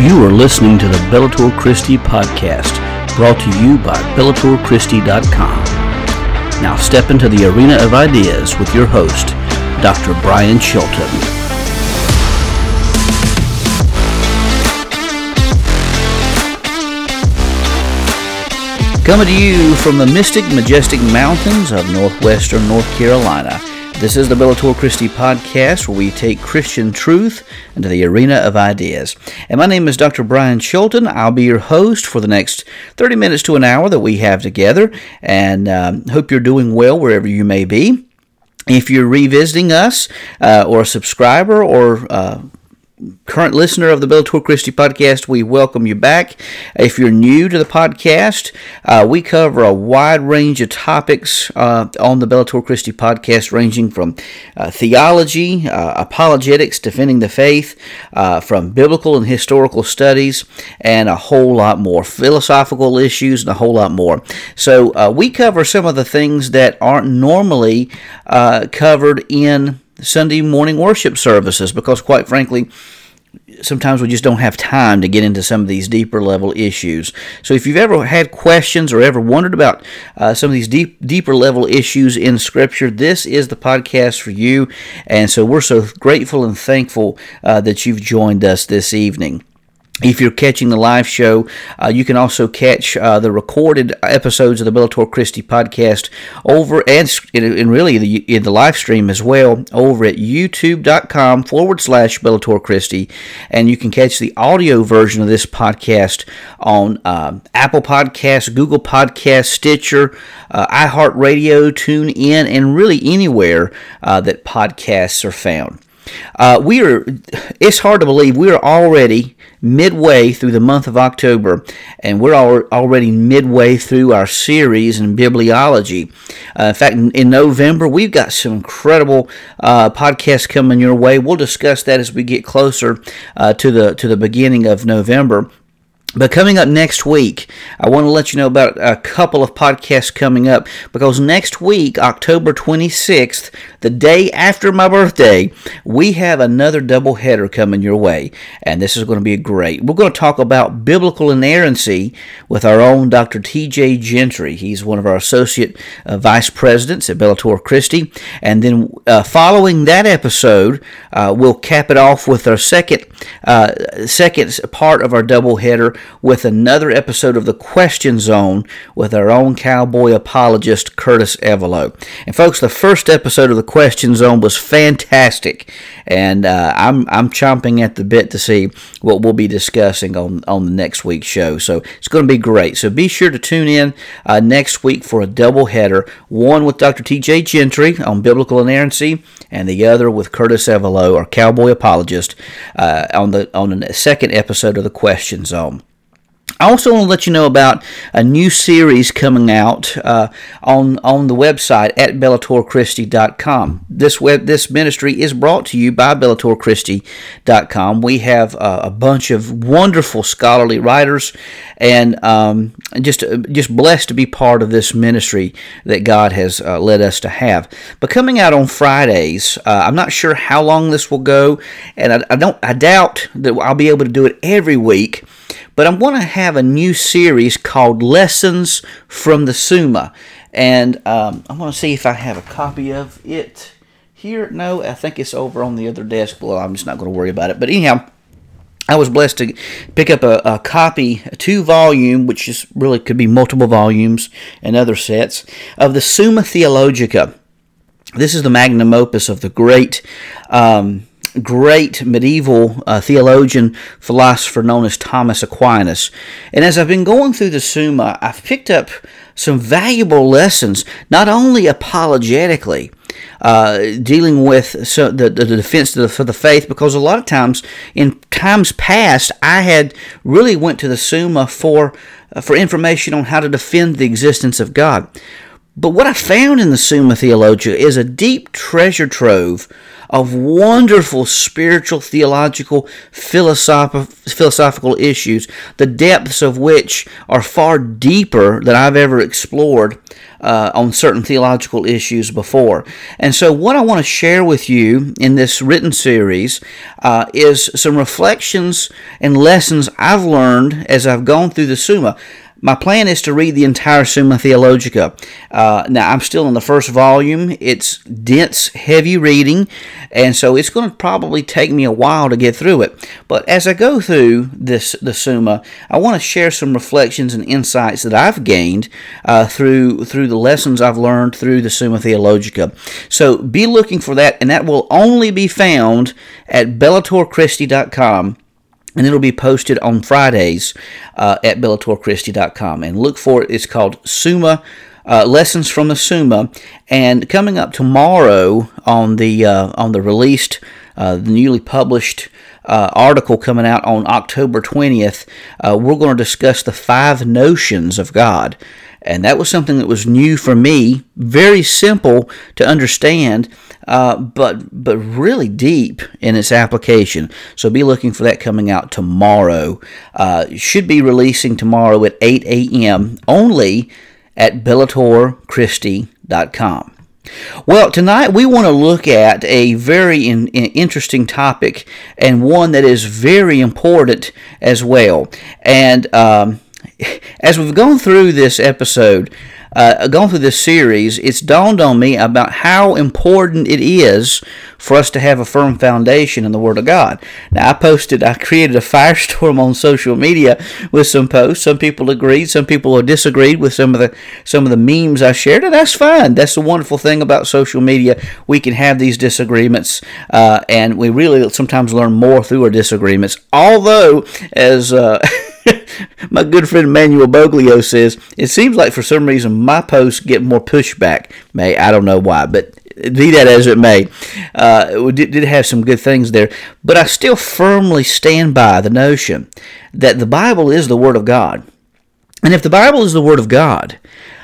You are listening to the Bellator Christi podcast, brought to you by BellatorChristi.com. Now step into the arena of ideas with your host, Dr. Brian Chilton. Coming to you from the mystic, majestic mountains of northwestern North Carolina. This is the Bellator Christi podcast where we take Christian truth into the arena of ideas. And my name is Dr. Brian Chilton. I'll be your host for the next 30 minutes to an hour that we have together. And um, hope you're doing well wherever you may be. If you're revisiting us uh, or a subscriber or uh, current listener of the Bellator Christi podcast, we welcome you back. If you're new to the podcast, uh, we cover a wide range of topics uh, on the Bellator Christi podcast, ranging from uh, theology, uh, apologetics, defending the faith, uh, from biblical and historical studies, and a whole lot more. Philosophical issues and a whole lot more. So uh, we cover some of the things that aren't normally covered in Sunday morning worship services because, quite frankly, sometimes we just don't have time to get into some of these deeper level issues. So, if you've ever had questions or ever wondered about uh, some of these deep, deeper level issues in Scripture, this is the podcast for you. And so, we're so grateful and thankful uh, that you've joined us this evening. If you're catching the live show, uh, you can also catch uh, the recorded episodes of the Bellator Christi podcast over and, and really the, in the live stream as well over at youtube.com forward slash Bellator Christi. And you can catch the audio version of this podcast on uh, Apple Podcasts, Google Podcasts, Stitcher, uh, iHeartRadio, TuneIn, and really anywhere uh, that podcasts are found. Uh, we are, it's hard to believe, we are already midway through the month of October, and we're already midway through our series in bibliology. Uh, in fact, in, in, November, we've got some incredible uh, podcasts coming your way. We'll discuss that as we get closer uh, to the to the beginning of November. But coming up next week, I want to let you know about a couple of podcasts coming up because next week, October 26th, the day after my birthday, we have another double header coming your way. And this is going to be great. We're going to talk about biblical inerrancy with our own Dr. T.J. Gentry. He's one of our associate uh, vice presidents at Bellator Christi. And then uh, following that episode, uh, we'll cap it off with our second, uh, second part of our double header with another episode of the Question Zone with our own cowboy apologist, Curtis Evelo. And folks, the first episode of the Question Zone was fantastic, and uh, I'm I'm chomping at the bit to see what we'll be discussing on on the next week's show. So it's going to be great. So be sure to tune in uh, next week for a double header, one with Dr. T.J. Gentry on biblical inerrancy, and the other with Curtis Evelo, our cowboy apologist, uh, on the on the second episode of the Question Zone. I also want to let you know about a new series coming out uh, on on the website at bellatorchristi.com. This web this ministry is brought to you by bellatorchristi.com. We have uh, a bunch of wonderful scholarly writers, and um, just just blessed to be part of this ministry that God has uh, led us to have. But coming out on Fridays, uh, I'm not sure how long this will go, and I, I don't I doubt that I'll be able to do it every week. But I'm going to have a new series called Lessons from the Summa. And um, I want to see if I have a copy of it here. No, I think it's over on the other desk. Well, I'm just not going to worry about it. But anyhow, I was blessed to pick up a, a, copy, a two volume, which is really could be multiple volumes and other sets, of the Summa Theologica. This is the magnum opus of the great um, great medieval uh, theologian philosopher known as Thomas Aquinas. And as I've been going through the Summa, I've picked up some valuable lessons, not only apologetically, uh, dealing with so the, the defense the, for the faith, because a lot of times in times past, I had really went to the Summa for uh, for information on how to defend the existence of God. But what I found in the Summa Theologia is a deep treasure trove of wonderful spiritual, theological, philosoph- philosophical issues, the depths of which are far deeper than I've ever explored uh, on certain theological issues before. And so, what I want to share with you in this written series uh, is some reflections and lessons I've learned as I've gone through the Summa. My plan is to read the entire Summa Theologica. Uh, now, I'm still in the first volume. It's dense, heavy reading, and so it's going to probably take me a while to get through it. But as I go through this the Summa, I want to share some reflections and insights that I've gained uh, through through the lessons I've learned through the Summa Theologica. So be looking for that, and that will only be found at bellatorchristi.com and it'll be posted on Fridays uh, at bellatorchristi.com. And look for it. It's called Summa. Uh, lessons from the Summa, and coming up tomorrow on the uh, on the released, uh, the newly published uh, article coming out on October twentieth, uh, we're going to discuss the five notions of God, and that was something that was new for me, very simple to understand, uh, but but really deep in its application. So be looking for that coming out tomorrow. Uh, should be releasing tomorrow at 8 a.m. only at BellatorChristi.com. Well, tonight we want to look at a very in, in interesting topic and one that is very important as well. And um, as we've gone through this episode, uh, going through this series, it's dawned on me about how important it is for us to have a firm foundation in the Word of God. Now, I posted, I created a firestorm on social media with some posts. Some people agreed, some people disagreed with some of the some of the memes I shared, and that's fine. That's the wonderful thing about social media. We can have these disagreements, uh, and we really sometimes learn more through our disagreements. Although, as uh, my good friend Manuel Boglio says, it seems like for some reason my posts get more pushback. May I don't know why, but be that as it may, uh, it did, did have some good things there. But I still firmly stand by the notion that the Bible is the Word of God. And if the Bible is the Word of God,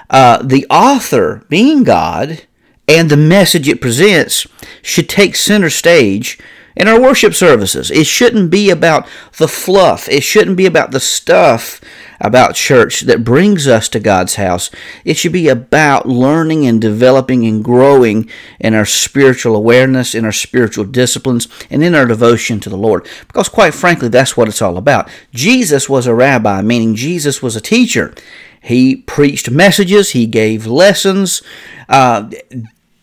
uh, the author, being God, and the message it presents should take center stage in our worship services. It shouldn't be about the fluff, it shouldn't be about the stuff about church that brings us to God's house. It should be about learning and developing and growing in our spiritual awareness, in our spiritual disciplines, and in our devotion to the Lord. Because, quite frankly, that's what it's all about. Jesus was a rabbi, meaning Jesus was a teacher. He preached messages, he gave lessons. Uh,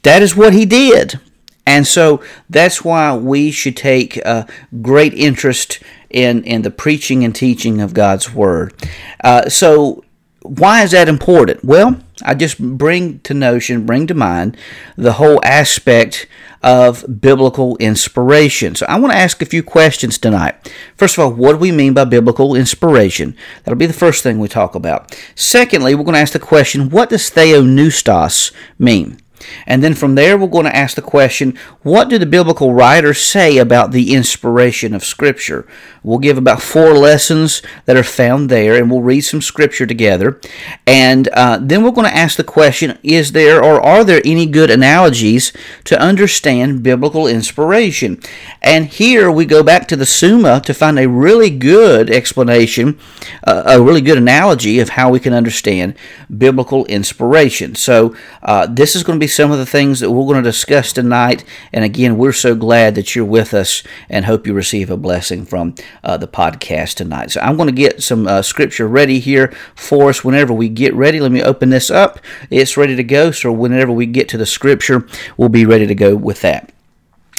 that is what he did. And so that's why we should take uh, great interest in, in the preaching and teaching of God's Word. Uh, so, why is that important? Well, I just bring to notion, bring to mind the whole aspect of biblical inspiration. So I want to ask a few questions tonight. First of all, what do we mean by biblical inspiration? That'll be the first thing we talk about. Secondly, we're going to ask the question, what does theopneustos mean? And then from there, we're going to ask the question what do the biblical writers say about the inspiration of Scripture? We'll give about four lessons that are found there, and we'll read some Scripture together. And uh, then we're going to ask the question is there or are there any good analogies to understand biblical inspiration? And here we go back to the Summa to find a really good explanation, uh, a really good analogy of how we can understand biblical inspiration. So uh, this is going to be some of the things that we're going to discuss tonight. And again, we're so glad that you're with us and hope you receive a blessing from uh, the podcast tonight. So I'm going to get some uh, scripture ready here for us whenever we get ready. Let me open this up. It's ready to go. So whenever we get to the scripture, we'll be ready to go with that.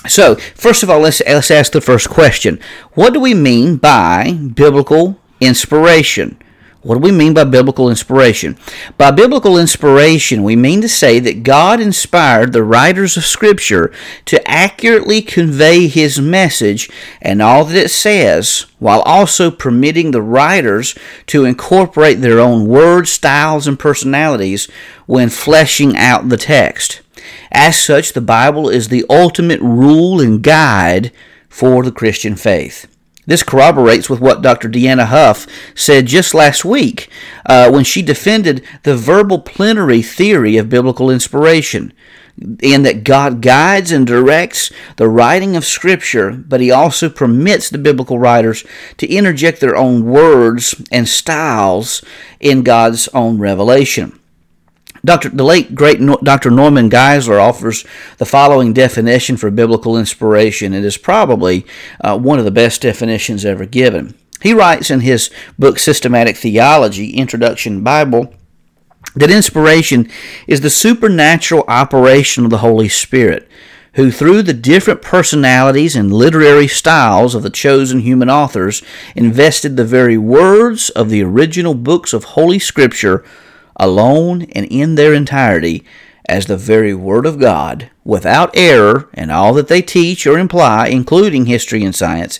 So, first of all, let's, let's ask the first question What do we mean by biblical inspiration? What do we mean by biblical inspiration? By biblical inspiration, we mean to say that God inspired the writers of Scripture to accurately convey His message and all that it says, while also permitting the writers to incorporate their own words, styles, and personalities when fleshing out the text. As such, the Bible is the ultimate rule and guide for the Christian faith. This corroborates with what Dr. Deanna Huff said just last week uh, when she defended the verbal plenary theory of biblical inspiration, in that God guides and directs the writing of Scripture, but He also permits the biblical writers to interject their own words and styles in God's own revelation. Dr. The late great Dr. Norman Geisler offers the following definition for biblical inspiration. It is probably uh, one of the best definitions ever given. He writes in his book Systematic Theology, Introduction Bible, that inspiration is the supernatural operation of the Holy Spirit, who, through the different personalities and literary styles of the chosen human authors, invested the very words of the original books of Holy Scripture alone and in their entirety as the very Word of God, without error in all that they teach or imply, including history and science,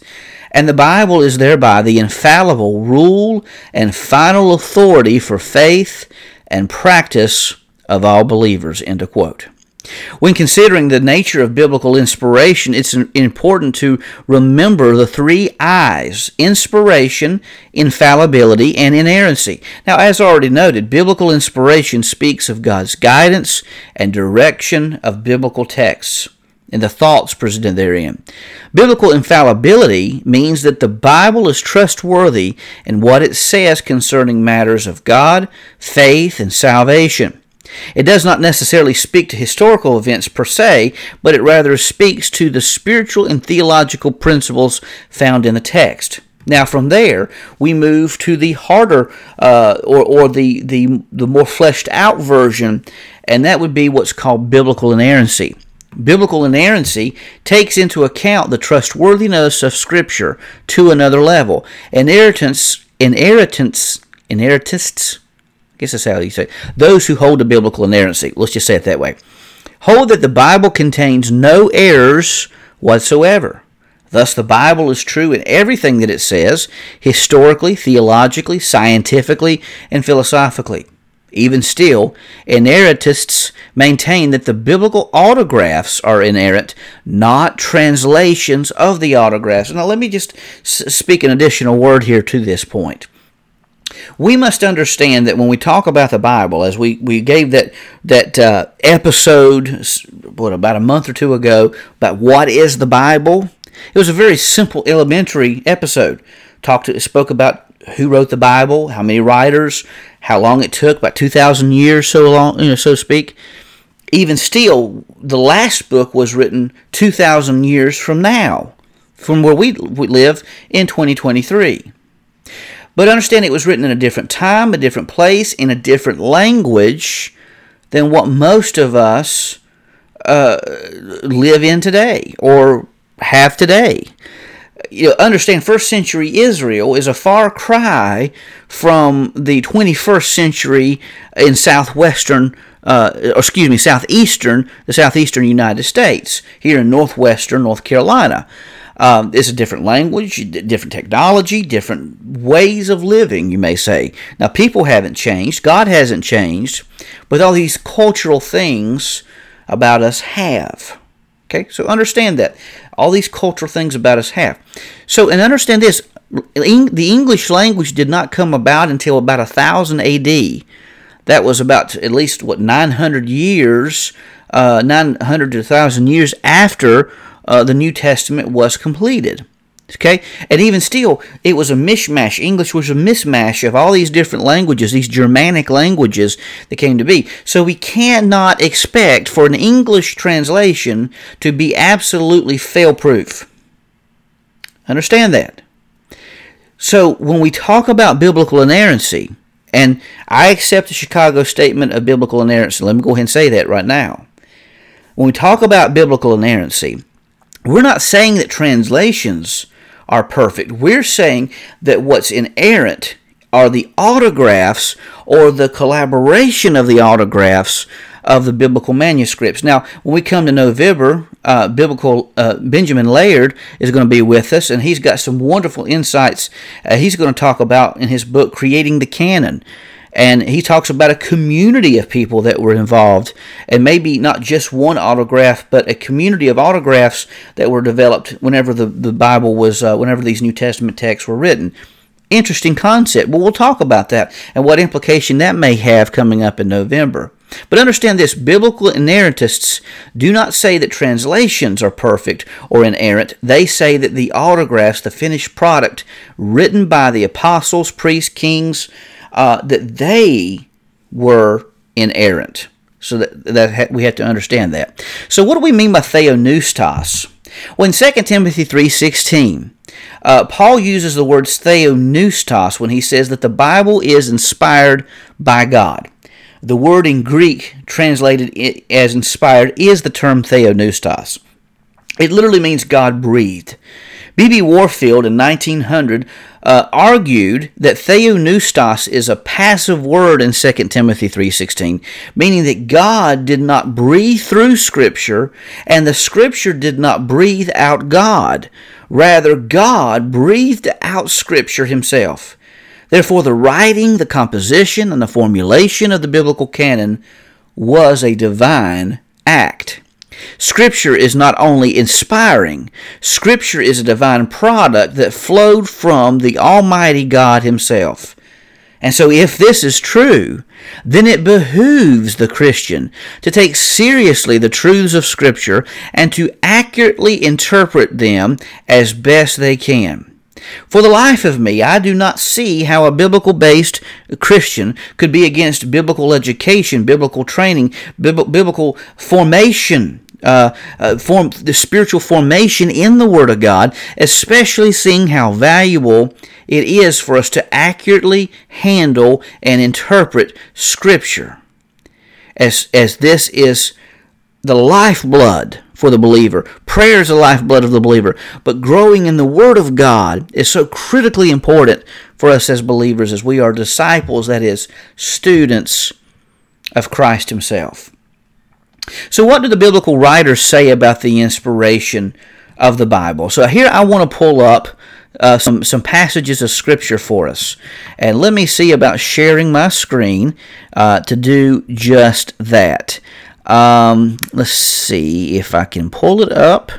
and the Bible is thereby the infallible rule and final authority for faith and practice of all believers. End of quote. When considering the nature of biblical inspiration, it's important to remember the three I's inspiration, infallibility, and inerrancy. Now, as already noted, biblical inspiration speaks of God's guidance and direction of biblical texts and the thoughts presented therein. Biblical infallibility means that the Bible is trustworthy in what it says concerning matters of God, faith, and salvation. It does not necessarily speak to historical events per se, but it rather speaks to the spiritual and theological principles found in the text. Now, from there, we move to the harder uh, or, or the, the, the more fleshed out version, and that would be what's called biblical inerrancy. Biblical inerrancy takes into account the trustworthiness of Scripture to another level. Inheritance, inheritance, inheritists, guess that's how you say it, those who hold to biblical inerrancy, let's just say it that way, hold that the Bible contains no errors whatsoever. Thus, the Bible is true in everything that it says, historically, theologically, scientifically, and philosophically. Even still, inerrantists maintain that the biblical autographs are inerrant, not translations of the autographs. Now, let me just speak an additional word here to this point. We must understand that when we talk about the Bible, as we, we gave that that uh, episode, what about a month or two ago, about what is the Bible, it was a very simple, elementary episode. Talked, to, spoke about who wrote the Bible, how many writers, how long it took, about 2,000 years, so long, you know, so to speak. Even still, the last book was written 2,000 years from now, from where we live in 2023. But understand it was written in a different time, a different place, in a different language than what most of us uh, live in today or have today you know, understand first century Israel is a far cry from the 21st century in southwestern, uh, excuse me, southeastern, the southeastern United States, here in northwestern North Carolina. Um, it's a different language, different technology, different ways of living, you may say. Now, people haven't changed, God hasn't changed, but all these cultural things about us have. Okay, so understand that. All these cultural things about us have. So, and understand this the English language did not come about until about 1000 AD. That was about at least, what, 900 years, uh, 900 to 1,000 years after uh, the New Testament was completed. Okay? And even still, it was a mishmash. English was a mismatch of all these different languages, these Germanic languages that came to be. So we cannot expect for an English translation to be absolutely fail proof. Understand that. So when we talk about biblical inerrancy, and I accept the Chicago Statement of Biblical Inerrancy, let me go ahead and say that right now. When we talk about biblical inerrancy, we're not saying that translations are perfect. We're saying that what's inerrant are the autographs or the collaboration of the autographs of the biblical manuscripts. Now, when we come to November, uh, biblical uh, Benjamin Laird is going to be with us, and he's got some wonderful insights. Uh, he's going to talk about in his book "Creating the Canon." And he talks about a community of people that were involved. And maybe not just one autograph but a community of autographs that were developed whenever the, the bible was uh, whenever these new testament texts were written. Interesting concept Well, we'll talk about that and what implication that may have coming up in november. But understand this biblical inerrantists do not say that translations are perfect or inerrant. They say that the autographs, the finished product, written by the apostles, priests, kings, uh, that they were inerrant. So that, that we have to understand that. So what do we mean by theopneustos? Well, in 2 Timothy 3.16, uh, Paul uses the word theopneustos when he says that the Bible is inspired by God. The word in Greek translated as inspired is the term theopneustos. It literally means God breathed. B.B. Warfield in 1900 uh, argued that theopneustos is a passive word in 2 Timothy 3:16, meaning that God did not breathe through scripture and the scripture did not breathe out God. Rather, God breathed out scripture himself. Therefore, the writing, the composition, and the formulation of the biblical canon was a divine act. Scripture is not only inspiring, Scripture is a divine product that flowed from the Almighty God Himself. And so, if this is true, then it behooves the Christian to take seriously the truths of Scripture and to accurately interpret them as best they can. For the life of me, I do not see how a biblical based Christian could be against biblical education, biblical training, biblical formation uh, uh, form the spiritual formation in the Word of God, especially seeing how valuable it is for us to accurately handle and interpret Scripture, as as this is the lifeblood for the believer. Prayer is the lifeblood of the believer, but growing in the Word of God is so critically important for us as believers, as we are disciples, that is, students of Christ Himself. So, what do the biblical writers say about the inspiration of the Bible? So, here I want to pull up uh, some, some passages of Scripture for us. And let me see about sharing my screen uh, to do just that. Um, let's see if I can pull it up.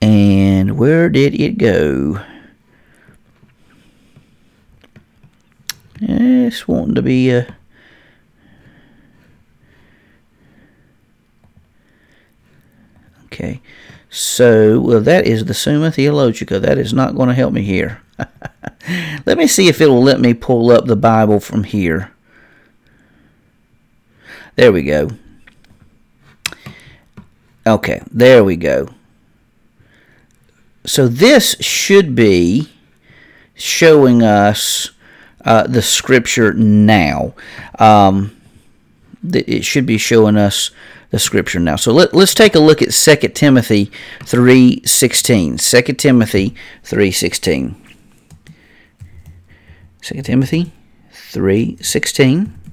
And where did it go? It's wanting to be. Okay, so well that is the Summa Theologica. That is not going to help me here. let me see if it will let me pull up the Bible from here. There we go. Okay, there we go. So this should be showing us uh, the scripture now. Um, it should be showing us scripture now. So let, let's take a look at 2 Timothy 3.16. 2 Timothy 3.16. 2 Timothy 3.16.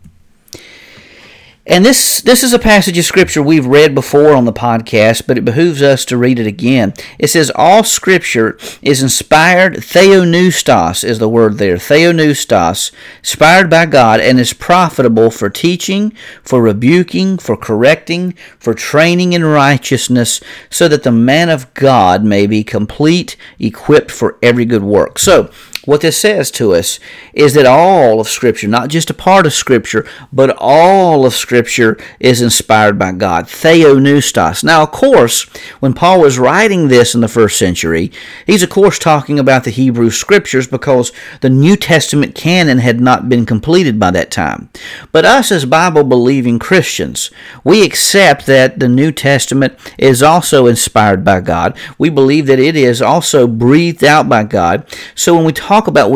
And this this is a passage of scripture we've read before on the podcast, but it behooves us to read it again. It says all scripture is inspired theopneustos is the word there. Theopneustos, inspired by God and is profitable for teaching, for rebuking, for correcting, for training in righteousness, so that the man of God may be complete, equipped for every good work. So, what this says to us is that all of Scripture, not just a part of Scripture, but all of Scripture is inspired by God. Theopneustos. Now, of course, when Paul was writing this in the first century, he's of course talking about the Hebrew Scriptures because the New Testament canon had not been completed by that time. But us as Bible believing Christians, we accept that the New Testament is also inspired by God. We believe that it is also breathed out by God. So when we talk talk about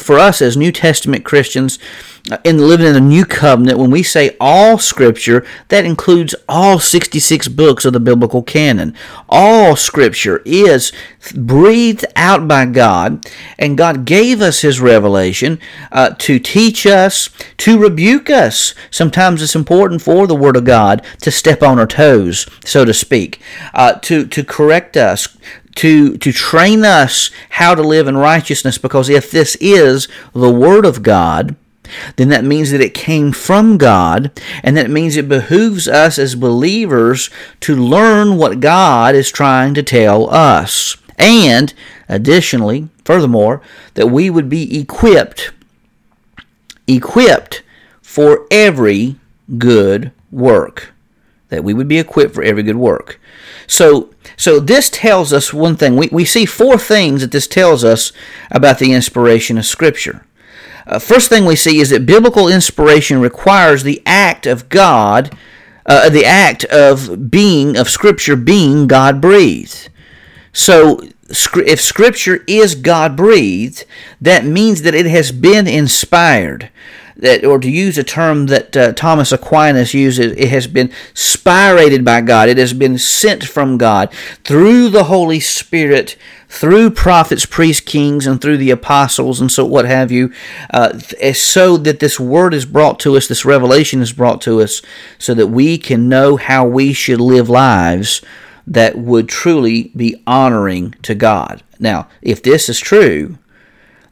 for us as New Testament Christians uh, in living in the new covenant when we say all scripture that includes all 66 books of the biblical canon. All scripture is breathed out by god and god gave us his revelation uh, to teach us to rebuke us. Sometimes it's important for the word of god to step on our toes so to speak uh, to to correct us to to train us how to live in righteousness because if this is the word of God then that means that it came from God, and that means it behooves us as believers to learn what God is trying to tell us. And additionally, furthermore, that we would be equipped, equipped for every good work. That we would be equipped for every good work. So, so this tells us one thing. We, we see four things that this tells us about the inspiration of Scripture. Uh, first thing we see is that biblical inspiration requires the act of God, uh, the act of being, of Scripture being God breathed. So, if Scripture is God breathed, that means that it has been inspired that, or to use a term that uh, Thomas Aquinas uses, it has been spirated by God. It has been sent from God through the Holy Spirit, through prophets, priests, kings, and through the apostles, and so what have you, uh, so that this word is brought to us, this revelation is brought to us, so that we can know how we should live lives that would truly be honoring to God. Now, if this is true,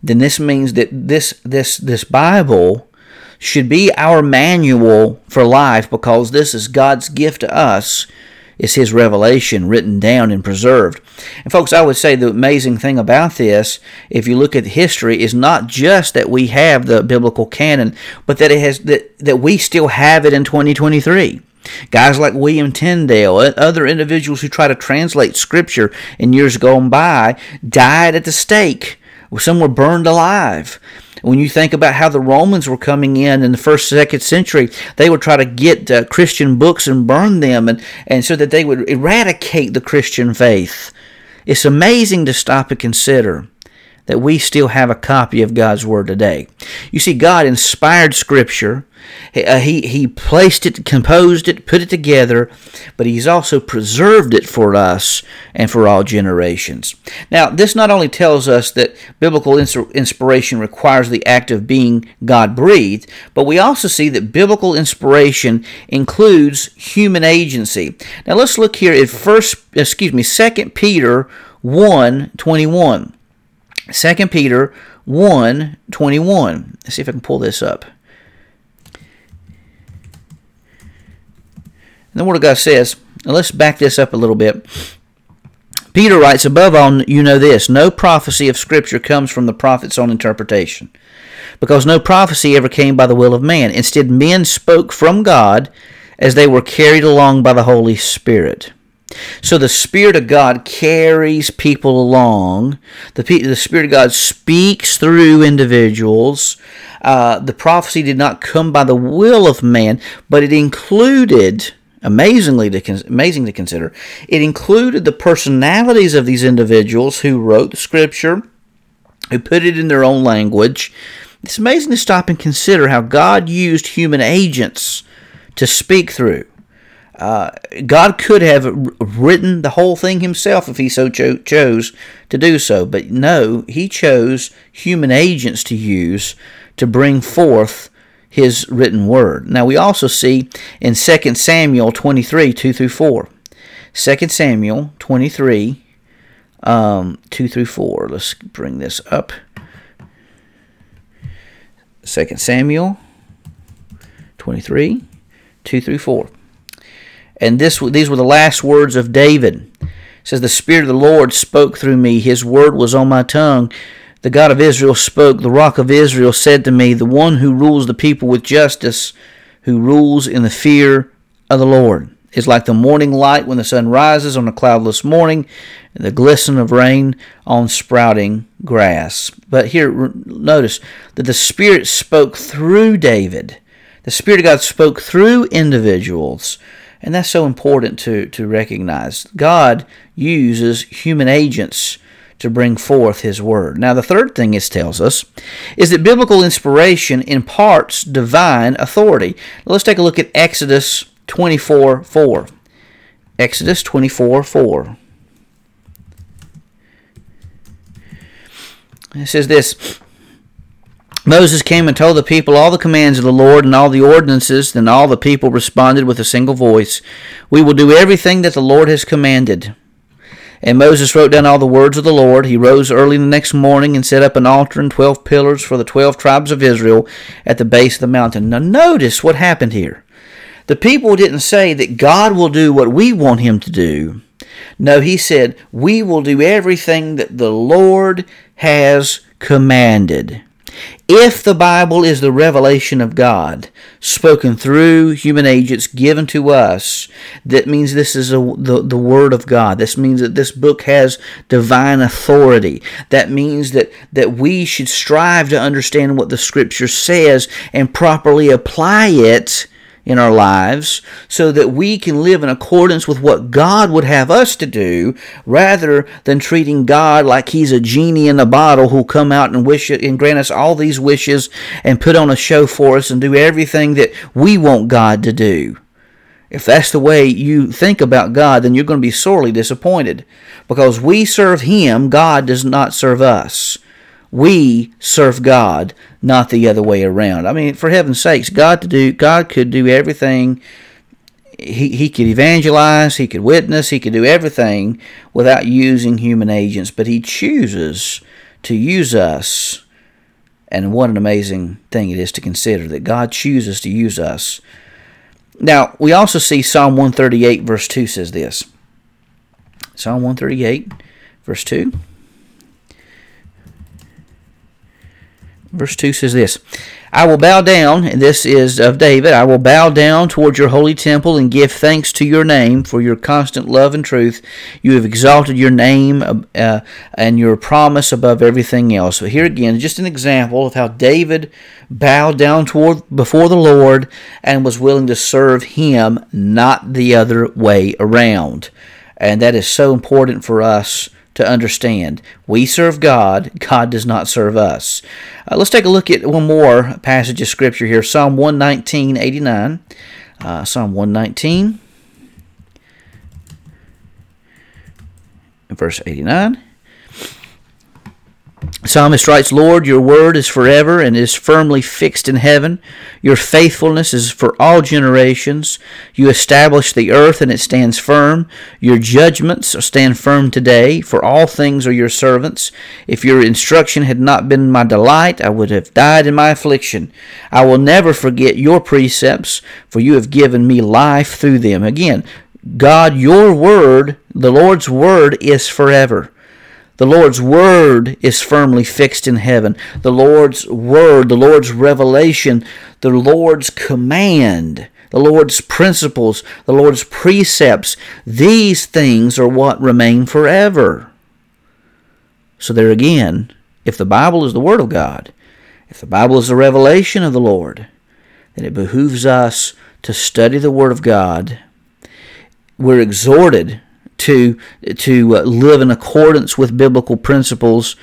then this means that this this this Bible should be our manual for life because this is God's gift to us. It's His revelation written down and preserved. And, folks, I would say the amazing thing about this, if you look at history, is not just that we have the biblical canon, but that it has that, that we still have it in 2023. Guys like William Tyndale, other individuals who try to translate Scripture in years gone by, died at the stake. Some were burned alive. When you think about how the Romans were coming in in the first, second century, they would try to get uh, Christian books and burn them, and, and so that they would eradicate the Christian faith. It's amazing to stop and consider that we still have a copy of God's Word today. You see, God inspired Scripture. He, uh, he, he placed it, composed it, put it together, but He's also preserved it for us and for all generations. Now, this not only tells us that biblical inspiration requires the act of being God breathed, but we also see that biblical inspiration includes human agency. Now, let's look here at first, excuse me, Second Peter 1 21. 2 Peter 1 21. Let's see if I can pull this up. And the Word of God says, let's back this up a little bit. Peter writes, Above all, you know this no prophecy of Scripture comes from the prophet's own interpretation, because no prophecy ever came by the will of man. Instead, men spoke from God as they were carried along by the Holy Spirit. So the Spirit of God carries people along. The, the Spirit of God speaks through individuals. Uh, the prophecy did not come by the will of man, but it included, amazingly to, amazing to consider, it included the personalities of these individuals who wrote the Scripture, who put it in their own language. It's amazing to stop and consider how God used human agents to speak through. Uh, God could have written the whole thing himself if he so cho- chose to do so, but no, he chose human agents to use to bring forth his written word. Now we also see in 2 Samuel 23 2 through 4. 2 Samuel 23 um, 2 through 4. Let's bring this up. 2 Samuel 23 2 through 4. And this, these were the last words of David. It says, The Spirit of the Lord spoke through me. His word was on my tongue. The God of Israel spoke. The rock of Israel said to me, The one who rules the people with justice, who rules in the fear of the Lord, is like the morning light when the sun rises on a cloudless morning, and the glisten of rain on sprouting grass. But here, notice that the Spirit spoke through David. The Spirit of God spoke through individuals and that's so important to, to recognize. God uses human agents to bring forth His Word. Now, the third thing it tells us is that biblical inspiration imparts divine authority. Let's take a look at Exodus 24 4. Exodus 24 4. It says this Moses came and told the people all the commands of the Lord and all the ordinances. Then all the people responded with a single voice We will do everything that the Lord has commanded. And Moses wrote down all the words of the Lord. He rose early the next morning and set up an altar and twelve pillars for the twelve tribes of Israel at the base of the mountain. Now, notice what happened here. The people didn't say that God will do what we want him to do. No, he said, We will do everything that the Lord has commanded. If the Bible is the revelation of God, spoken through human agents given to us, that means this is a, the, the Word of God. This means that this book has divine authority. That means that, that we should strive to understand what the Scripture says and properly apply it in our lives so that we can live in accordance with what God would have us to do rather than treating God like he's a genie in a bottle who'll come out and wish it and grant us all these wishes and put on a show for us and do everything that we want God to do. If that's the way you think about God, then you're going to be sorely disappointed because we serve him, God does not serve us we serve God, not the other way around. I mean, for heaven's sakes, God to do God could do everything. He, he could evangelize, he could witness, he could do everything without using human agents, but he chooses to use us. And what an amazing thing it is to consider that God chooses to use us. Now, we also see Psalm 138, verse 2 says this. Psalm 138, verse 2. Verse 2 says this I will bow down, and this is of David, I will bow down toward your holy temple and give thanks to your name for your constant love and truth. You have exalted your name uh, and your promise above everything else. But here again, just an example of how David bowed down toward before the Lord and was willing to serve him, not the other way around. And that is so important for us to understand. We serve God, God does not serve us. Uh, let's take a look at one more passage of Scripture here Psalm 119, 89. Uh, Psalm 119, verse 89. Psalmist writes, Lord, your word is forever and is firmly fixed in heaven. Your faithfulness is for all generations. You establish the earth and it stands firm. Your judgments stand firm today, for all things are your servants. If your instruction had not been my delight, I would have died in my affliction. I will never forget your precepts, for you have given me life through them. Again, God, your word, the Lord's word is forever. The Lord's word is firmly fixed in heaven. The Lord's word, the Lord's revelation, the Lord's command, the Lord's principles, the Lord's precepts, these things are what remain forever. So, there again, if the Bible is the Word of God, if the Bible is the revelation of the Lord, then it behooves us to study the Word of God. We're exhorted to to uh, live in accordance with biblical principles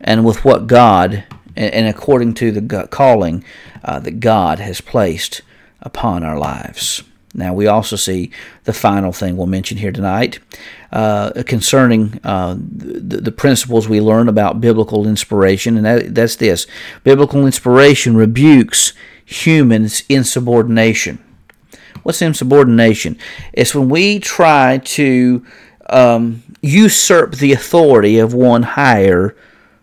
and with what God and, according to the calling uh, that God has placed upon our lives. Now, we also see the final thing we'll mention here tonight uh, concerning uh, the, the, principles we learn about biblical inspiration, and that, that's this biblical inspiration rebukes humans' insubordination. What's insubordination? It's when we try to um, usurp the authority of one higher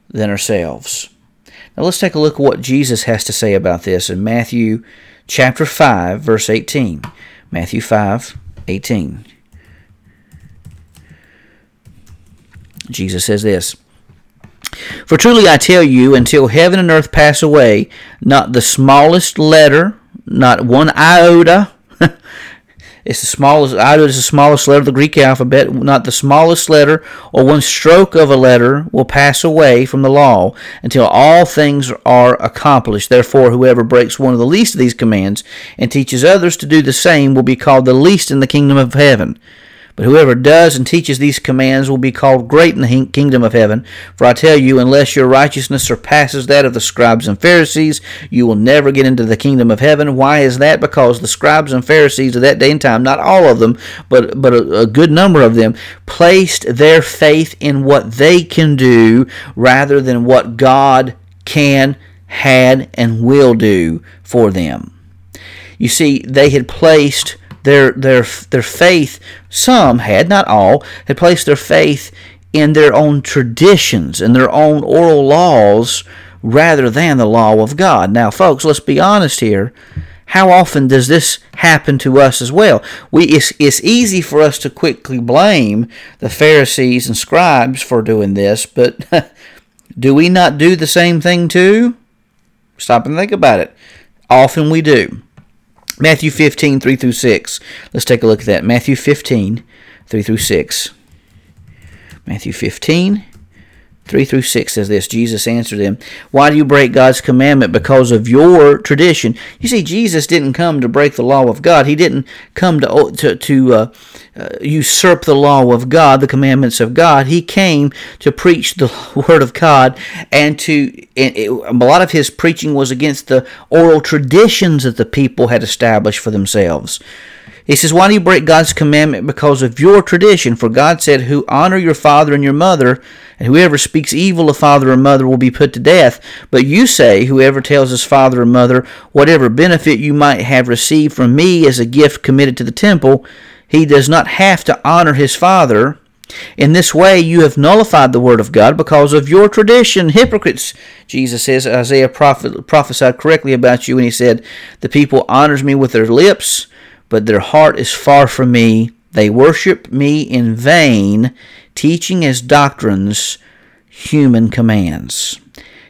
than ourselves. Now let's take a look at what Jesus has to say about this in Matthew chapter 5, verse 18. Matthew 5, 18. Jesus says this. For truly I tell you, until heaven and earth pass away, not the smallest letter, not one iota, it's the smallest iota is the smallest letter of the Greek alphabet. Not the smallest letter or one stroke of a letter will pass away from the law until all things are accomplished. Therefore, whoever breaks one of the least of these commands and teaches others to do the same will be called the least in the kingdom of heaven. But whoever does and teaches these commands will be called great in the kingdom of heaven. For I tell you, unless your righteousness surpasses that of the scribes and Pharisees, you will never get into the kingdom of heaven. Why is that? Because the scribes and Pharisees of that day and time, not all of them, but, but a, a good number of them, placed their faith in what they can do rather than what God can, had, and will do for them. You see, they had placed their their their faith some had not all had placed their faith in their own traditions and their own oral laws rather than the law of God. Now folks, let's be honest here. How often does this happen to us as well? We it's, it's easy for us to quickly blame the Pharisees and scribes for doing this, but do we not do the same thing too? Stop and think about it. Often we do. Matthew 15, 3 through 6. Let's take a look at that. Matthew 15, 3 through 6. Matthew 15, 3 through 6 says this Jesus answered them, Why do you break God's commandment? Because of your tradition. You see, Jesus didn't come to break the law of God. He didn't come to, to, to uh, uh, usurp the law of God, the commandments of God. He came to preach the Word of God, and to and it, a lot of his preaching was against the oral traditions that the people had established for themselves. He says, Why do you break God's commandment because of your tradition? For God said, Who honor your father and your mother, and whoever speaks evil of father or mother will be put to death. But you say, Whoever tells his father or mother, Whatever benefit you might have received from me as a gift committed to the temple, he does not have to honor his father. In this way, you have nullified the word of God because of your tradition. Hypocrites, Jesus says. Isaiah prophesied correctly about you when he said, The people honors me with their lips but their heart is far from me. They worship me in vain, teaching as doctrines human commands.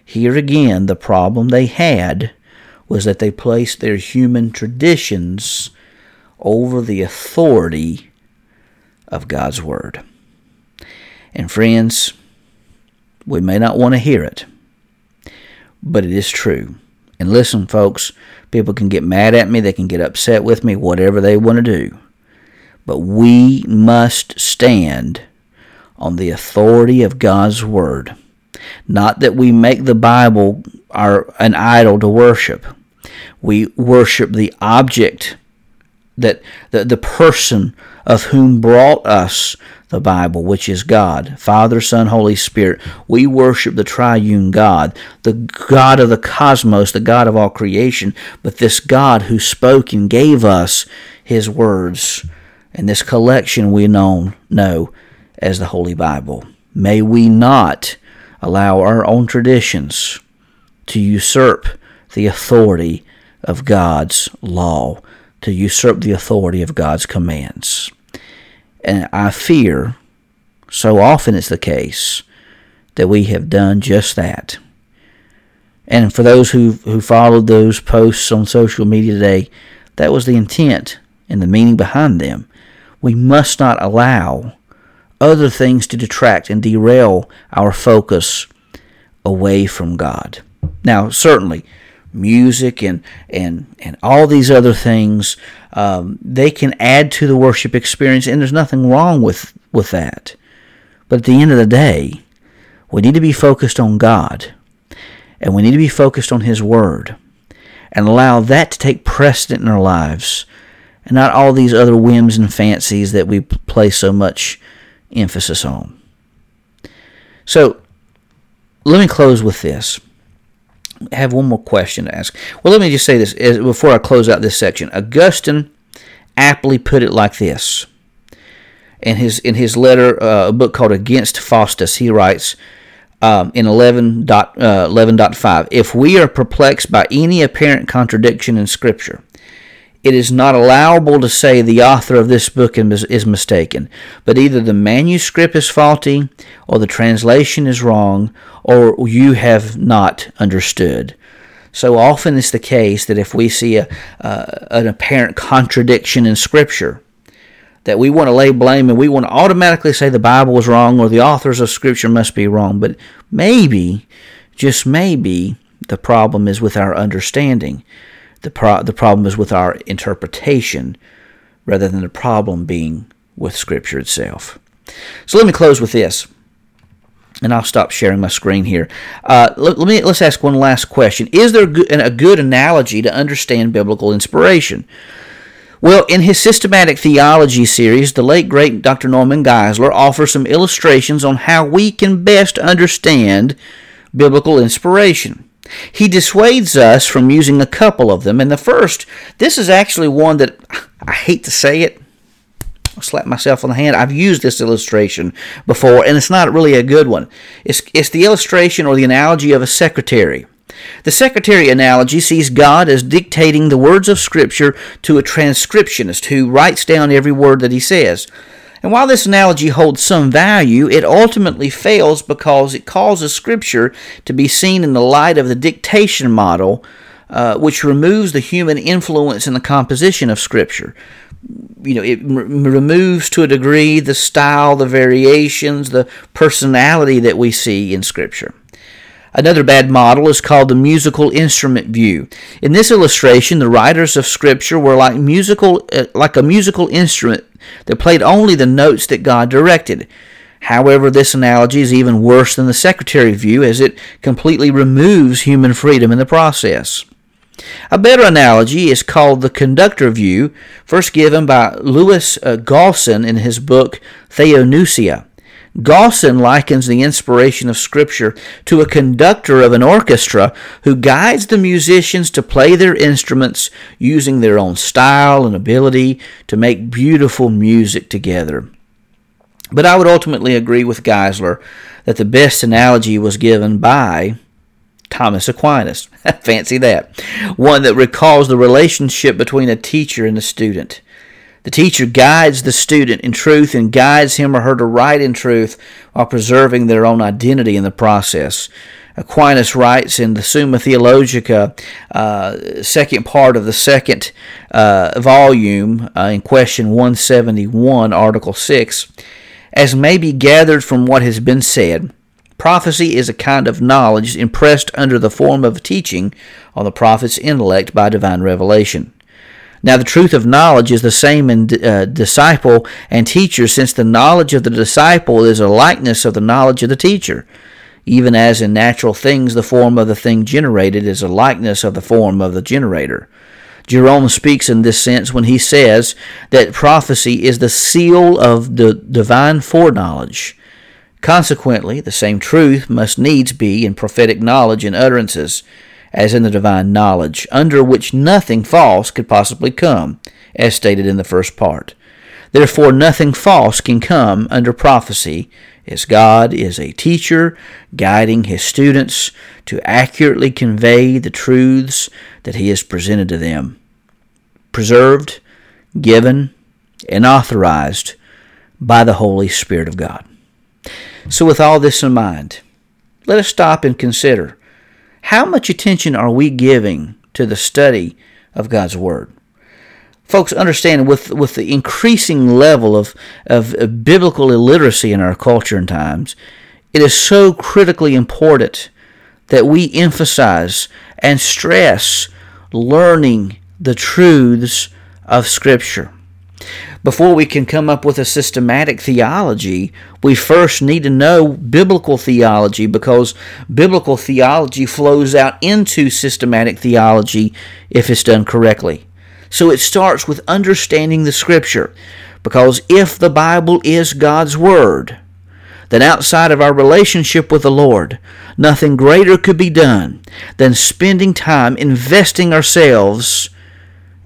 Here again, the problem they had was that they placed their human traditions over the authority of God's Word. And friends, we may not want to hear it, but it is true. And listen, folks, People can get mad at me, they can get upset with me, whatever they want to do. But we must stand on the authority of God's Word. Not that we make the Bible our, an idol to worship. We worship the object that the, the person of whom brought us the Bible, which is God, Father, Son, Holy Spirit. We worship the triune God, the God of the cosmos, the God of all creation, but this God who spoke and gave us his words. And this collection we know, know as the Holy Bible. May we not allow our own traditions to usurp the authority of God's law, to usurp the authority of God's commands. And I fear, so often it's the case, that we have done just that. And for those who who followed those posts on social media today, that was the intent and the meaning behind them. We must not allow other things to detract and derail our focus away from God. Now, certainly, music and and and all these other things um, they can add to the worship experience and there's nothing wrong with with that. But at the end of the day we need to be focused on god and we need to be focused on his word and allow that to take precedent in our lives and not all these other whims and fancies that we place so much emphasis on. So let me close with this have one more question to ask. Well, let me just say this before I close out this section. Augustine aptly put it like this. In his in his letter, uh, a book called Against Faustus, he writes um, in 11.5, uh, 11.5, If we are perplexed by any apparent contradiction in Scripture, it is not allowable to say the author of this book is mistaken, but either the manuscript is faulty, or the translation is wrong, or you have not understood. So often it's the case that if we see a, uh, an apparent contradiction in Scripture, that we want to lay blame and we want to automatically say the Bible is wrong or the authors of Scripture must be wrong. But maybe, just maybe, the problem is with our understanding. The, pro- the problem is with our interpretation rather than the problem being with Scripture itself. So let me close with this, and I'll stop sharing my screen here. Uh, let, let, me let's ask one last question: Is there a good analogy to understand biblical inspiration? Well, in his systematic theology series, the late great Dr. Norman Geisler offers some illustrations on how we can best understand biblical inspiration. He dissuades us from using a couple of them. And the first, this is actually one that I hate to say it. I'll slap myself on the hand. I've used this illustration before, and it's not really a good one. It's, it's the illustration or the analogy of a secretary. The secretary analogy sees God as dictating the words of Scripture to a transcriptionist who writes down every word that he says. And while this analogy holds some value, it ultimately fails because it causes Scripture to be seen in the light of the dictation model, uh, which removes the human influence in the composition of Scripture. You know, it removes to a degree the style, the variations, the personality that we see in Scripture. Another bad model is called the musical instrument view. In this illustration, the writers of Scripture were like musical, uh, like a musical instrument that played only the notes that God directed. However, this analogy is even worse than the secretary view as it completely removes human freedom in the process. A better analogy is called the conductor view, first given by Louis uh, Gaussen in his book Theopneustia. Gaussen likens the inspiration of Scripture to a conductor of an orchestra who guides the musicians to play their instruments using their own style and ability to make beautiful music together. But I would ultimately agree with Geisler that the best analogy was given by Thomas Aquinas. Fancy that. One that recalls the relationship between a teacher and a student. The teacher guides the student in truth and guides him or her to write in truth while preserving their own identity in the process. Aquinas writes in the Summa Theologica, uh, second part of the second uh, volume, uh, in question 171, Article 6, as may be gathered from what has been said. Prophecy is a kind of knowledge impressed under the form of teaching on the prophet's intellect by divine revelation. Now, the truth of knowledge is the same in uh, disciple and teacher, since the knowledge of the disciple is a likeness of the knowledge of the teacher. Even as in natural things, the form of the thing generated is a likeness of the form of the generator. Jerome speaks in this sense when he says that prophecy is the seal of the divine foreknowledge. Consequently, the same truth must needs be in prophetic knowledge and utterances as in the divine knowledge, under which nothing false could possibly come, as stated in the first part. Therefore, nothing false can come under prophecy, as God is a teacher guiding his students to accurately convey the truths that he has presented to them, preserved, given, and authorized by the Holy Spirit of God. So, with all this in mind, let us stop and consider how much attention are we giving to the study of God's Word? Folks, understand with, with the increasing level of, of, of biblical illiteracy in our culture and times, it is so critically important that we emphasize and stress learning the truths of Scripture. Before we can come up with a systematic theology, we first need to know biblical theology because biblical theology flows out into systematic theology if it's done correctly. So it starts with understanding the Scripture because if the Bible is God's Word, then outside of our relationship with the Lord, nothing greater could be done than spending time investing ourselves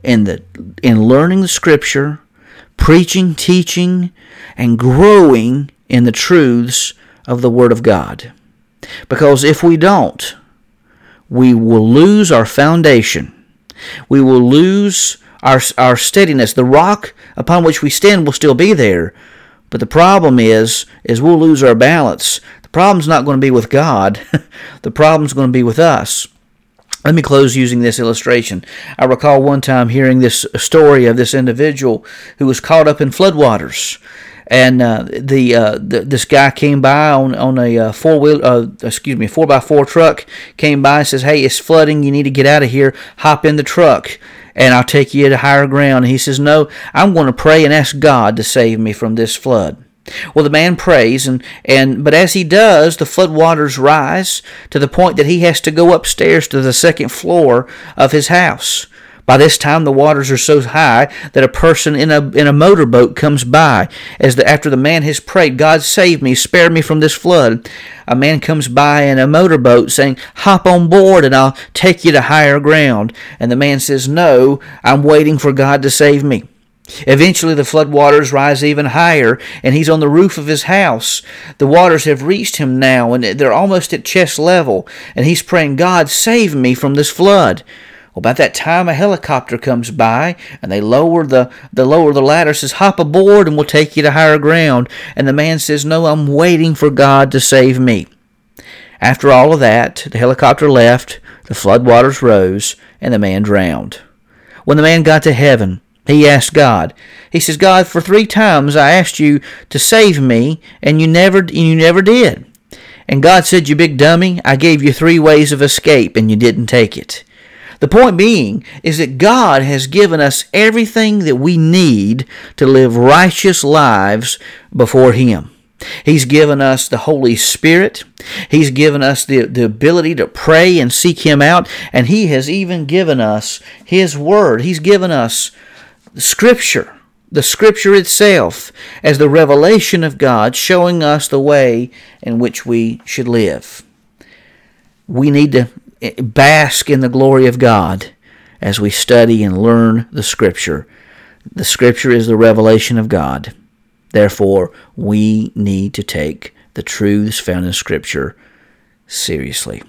in the in learning the scripture preaching, teaching, and growing in the truths of the Word of God. Because if we don't, we will lose our foundation. We will lose our, our steadiness. The rock upon which we stand will still be there, but the problem is, is we'll lose our balance. The problem's not going to be with God. the problem's going to be with us. Let me close using this illustration. I recall one time hearing this story of this individual who was caught up in floodwaters. And uh, the, uh, the, this guy came by on on a uh, four wheel uh, excuse me four by four truck came by and says hey it's flooding you need to get out of here hop in the truck and I'll take you to higher ground and he says no I'm going to pray and ask God to save me from this flood well, the man prays, and, and but as he does, the flood waters rise to the point that he has to go upstairs to the second floor of his house. By this time, the waters are so high that a person in a in a motorboat comes by. As the, after the man has prayed, God save me, spare me from this flood. A man comes by in a motorboat saying, "Hop on board, and I'll take you to higher ground." And the man says, "No, I'm waiting for God to save me." Eventually, the flood waters rise even higher, and he's on the roof of his house. The waters have reached him now, and they're almost at chest level, and he's praying, God, save me from this flood. Well, about that time, a helicopter comes by, and they lower the they lower the ladder. Says, "Hop aboard, and we'll take you to higher ground." And the man says, "No, I'm waiting for God to save me." After all of that, the helicopter left. The floodwaters rose, and the man drowned. When the man got to heaven, he asked God. He says, "God, for three times I asked you to save me, and you never you never did." And God said, "You big dummy, I gave you three ways of escape, and you didn't take it." The point being is that God has given us everything that we need to live righteous lives before Him. He's given us the Holy Spirit. He's given us the, the ability to pray and seek Him out. And He has even given us His Word. He's given us Scripture, the Scripture itself, as the revelation of God, showing us the way in which we should live. We need to bask in the glory of God as we study and learn the Scripture. The Scripture is the revelation of God. Therefore, we need to take the truths found in Scripture seriously.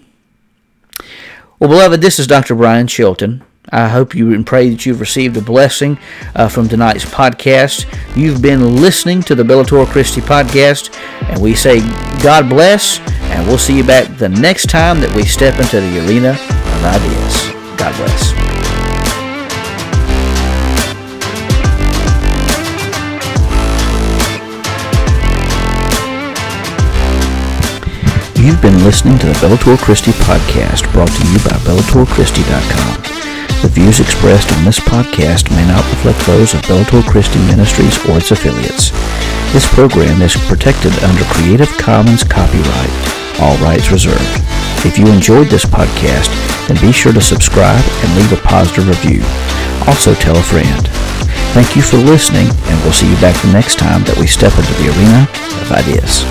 Well, beloved, this is Dr. Brian Chilton. I hope you and pray that you've received a blessing uh, from tonight's podcast. You've been listening to the Bellator Christi podcast, and we say God bless, and we'll see you back the next time that we step into the arena of ideas. God bless. You've been listening to the Bellator Christi podcast brought to you by BellatorChristi.com. The views expressed on this podcast may not reflect those of Bellator Christi Ministries or its affiliates. This program is protected under Creative Commons copyright, all rights reserved. If you enjoyed this podcast, then be sure to subscribe and leave a positive review. Also tell a friend. Thank you for listening, and we'll see you back the next time that we step into the arena of ideas.